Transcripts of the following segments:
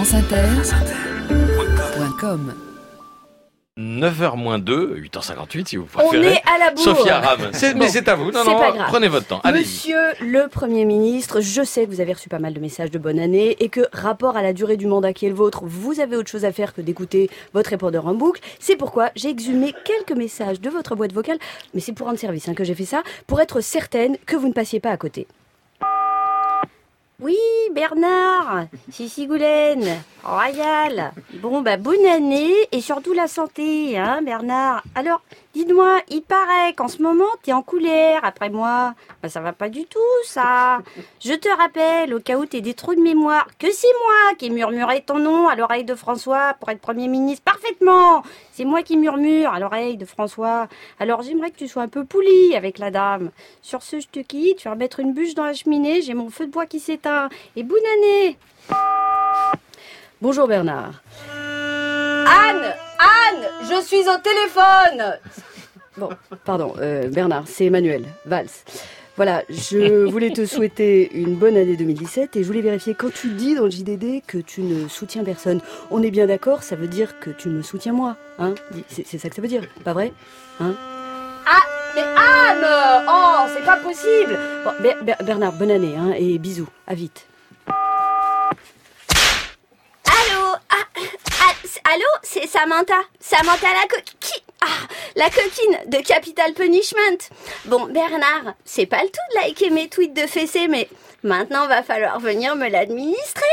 franceinter.com 9h 2, 8h58 si vous On préférez. est à la bourre. Sophia Ram. Mais c'est à vous. Non, non, pas grave. prenez votre temps. Allez. Monsieur le Premier ministre, je sais que vous avez reçu pas mal de messages de bonne année et que, rapport à la durée du mandat qui est le vôtre, vous avez autre chose à faire que d'écouter votre répondeur en boucle. C'est pourquoi j'ai exhumé quelques messages de votre boîte vocale, mais c'est pour rendre service hein, que j'ai fait ça, pour être certaine que vous ne passiez pas à côté. Oui, Bernard, Sissi Goulaine, Royal. Bon, bah, bonne année et surtout la santé, hein, Bernard. Alors, dis-moi, il paraît qu'en ce moment, t'es en colère après moi. Bah, ça va pas du tout, ça. Je te rappelle, au cas où t'aies des trous de mémoire, que c'est moi qui ai ton nom à l'oreille de François pour être Premier ministre. Parfaitement C'est moi qui murmure à l'oreille de François. Alors, j'aimerais que tu sois un peu poli avec la dame. Sur ce, je te quitte, tu vas remettre une bûche dans la cheminée, j'ai mon feu de bois qui s'éteint. Et bonne année Bonjour Bernard. Anne Anne Je suis au téléphone Bon, pardon, euh, Bernard, c'est Emmanuel, Valls. Voilà, je voulais te souhaiter une bonne année 2017 et je voulais vérifier quand tu dis dans le JDD que tu ne soutiens personne. On est bien d'accord, ça veut dire que tu me soutiens moi, hein? C'est ça que ça veut dire, pas vrai? Hein? Ah, mais Anne Oh, c'est pas possible Bon, Ber- Ber- Bernard, bonne année, hein, et bisous, à vite. Allô ah, ah, Allô C'est Samantha. Samantha la coquine. Ah, la coquine de Capital Punishment. Bon, Bernard, c'est pas le tout de liker mes tweets de fessée, mais maintenant va falloir venir me l'administrer.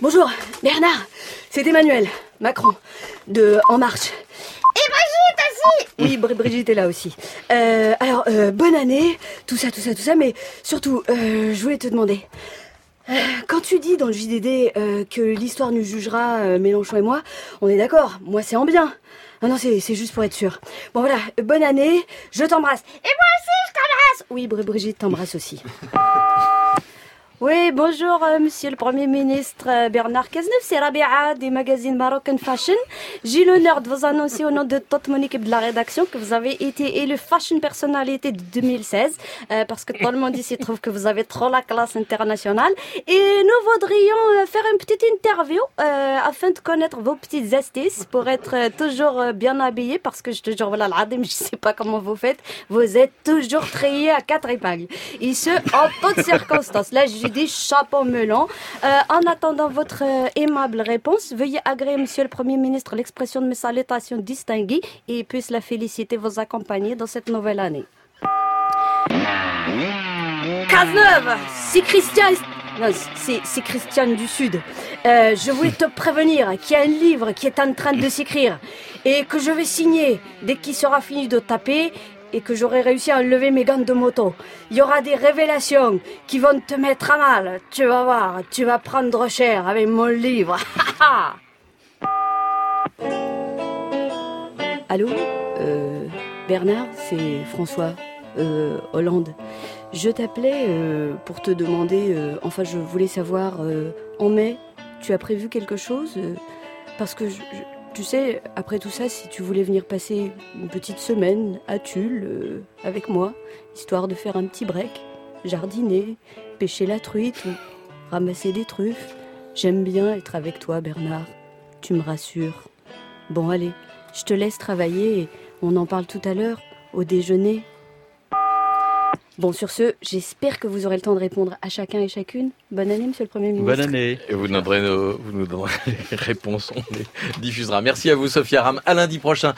Bonjour, Bernard, c'est Emmanuel Macron de En Marche. Oui, Bri- Brigitte est là aussi. Euh, alors, euh, bonne année, tout ça, tout ça, tout ça, mais surtout, euh, je voulais te demander, euh, quand tu dis dans le JDD que l'histoire nous jugera, Mélenchon et moi, on est d'accord, moi c'est en bien. Non, non, c'est juste pour être sûr. Bon voilà, bonne année, je t'embrasse. Et moi aussi, je t'embrasse Oui, Bri- Brigitte t'embrasse aussi. Oui, bonjour, euh, monsieur le Premier ministre euh, Bernard Cazeneuve, c'est Rabia des magazines Moroccan Fashion. J'ai l'honneur de vous annoncer au nom de toute mon équipe de la rédaction que vous avez été élu Fashion Personnalité de 2016, euh, parce que tout le monde ici trouve que vous avez trop la classe internationale. Et nous voudrions euh, faire une petite interview euh, afin de connaître vos petites astuces pour être euh, toujours bien habillé, parce que je te jure, voilà, je sais pas comment vous faites, vous êtes toujours trié à quatre épingles. Et ce, en toutes circonstances. Là, j'ai des chapeaux melons. Euh, en attendant votre euh, aimable réponse, veuillez agréer, monsieur le Premier ministre, l'expression de mes salutations distinguées et puisse la féliciter vous accompagner dans cette nouvelle année. Cazeneuve, c'est Christian. C'est Christiane du Sud. Euh, je voulais te prévenir qu'il y a un livre qui est en train de s'écrire et que je vais signer dès qu'il sera fini de taper et que j'aurai réussi à enlever mes gants de moto. Il y aura des révélations qui vont te mettre à mal. Tu vas voir, tu vas prendre cher avec mon livre. Allô? Euh, Bernard, c'est François euh, Hollande. Je t'appelais euh, pour te demander, enfin je voulais savoir, en mai, tu as prévu quelque chose? Parce que, je- tu sais, après tout ça, si tu voulais venir passer une petite semaine à Tulle euh, avec moi, histoire de faire un petit break, jardiner, pêcher la truite, ou ramasser des truffes, j'aime bien être avec toi Bernard, tu me rassures. Bon allez, je te laisse travailler et on en parle tout à l'heure, au déjeuner. Bon, sur ce, j'espère que vous aurez le temps de répondre à chacun et chacune. Bonne année, monsieur le Premier ministre. Bonne année. Et vous nous donnerez, nos- vous nous donnerez les réponses, on les diffusera. Merci à vous, Sophia Ram. À lundi prochain.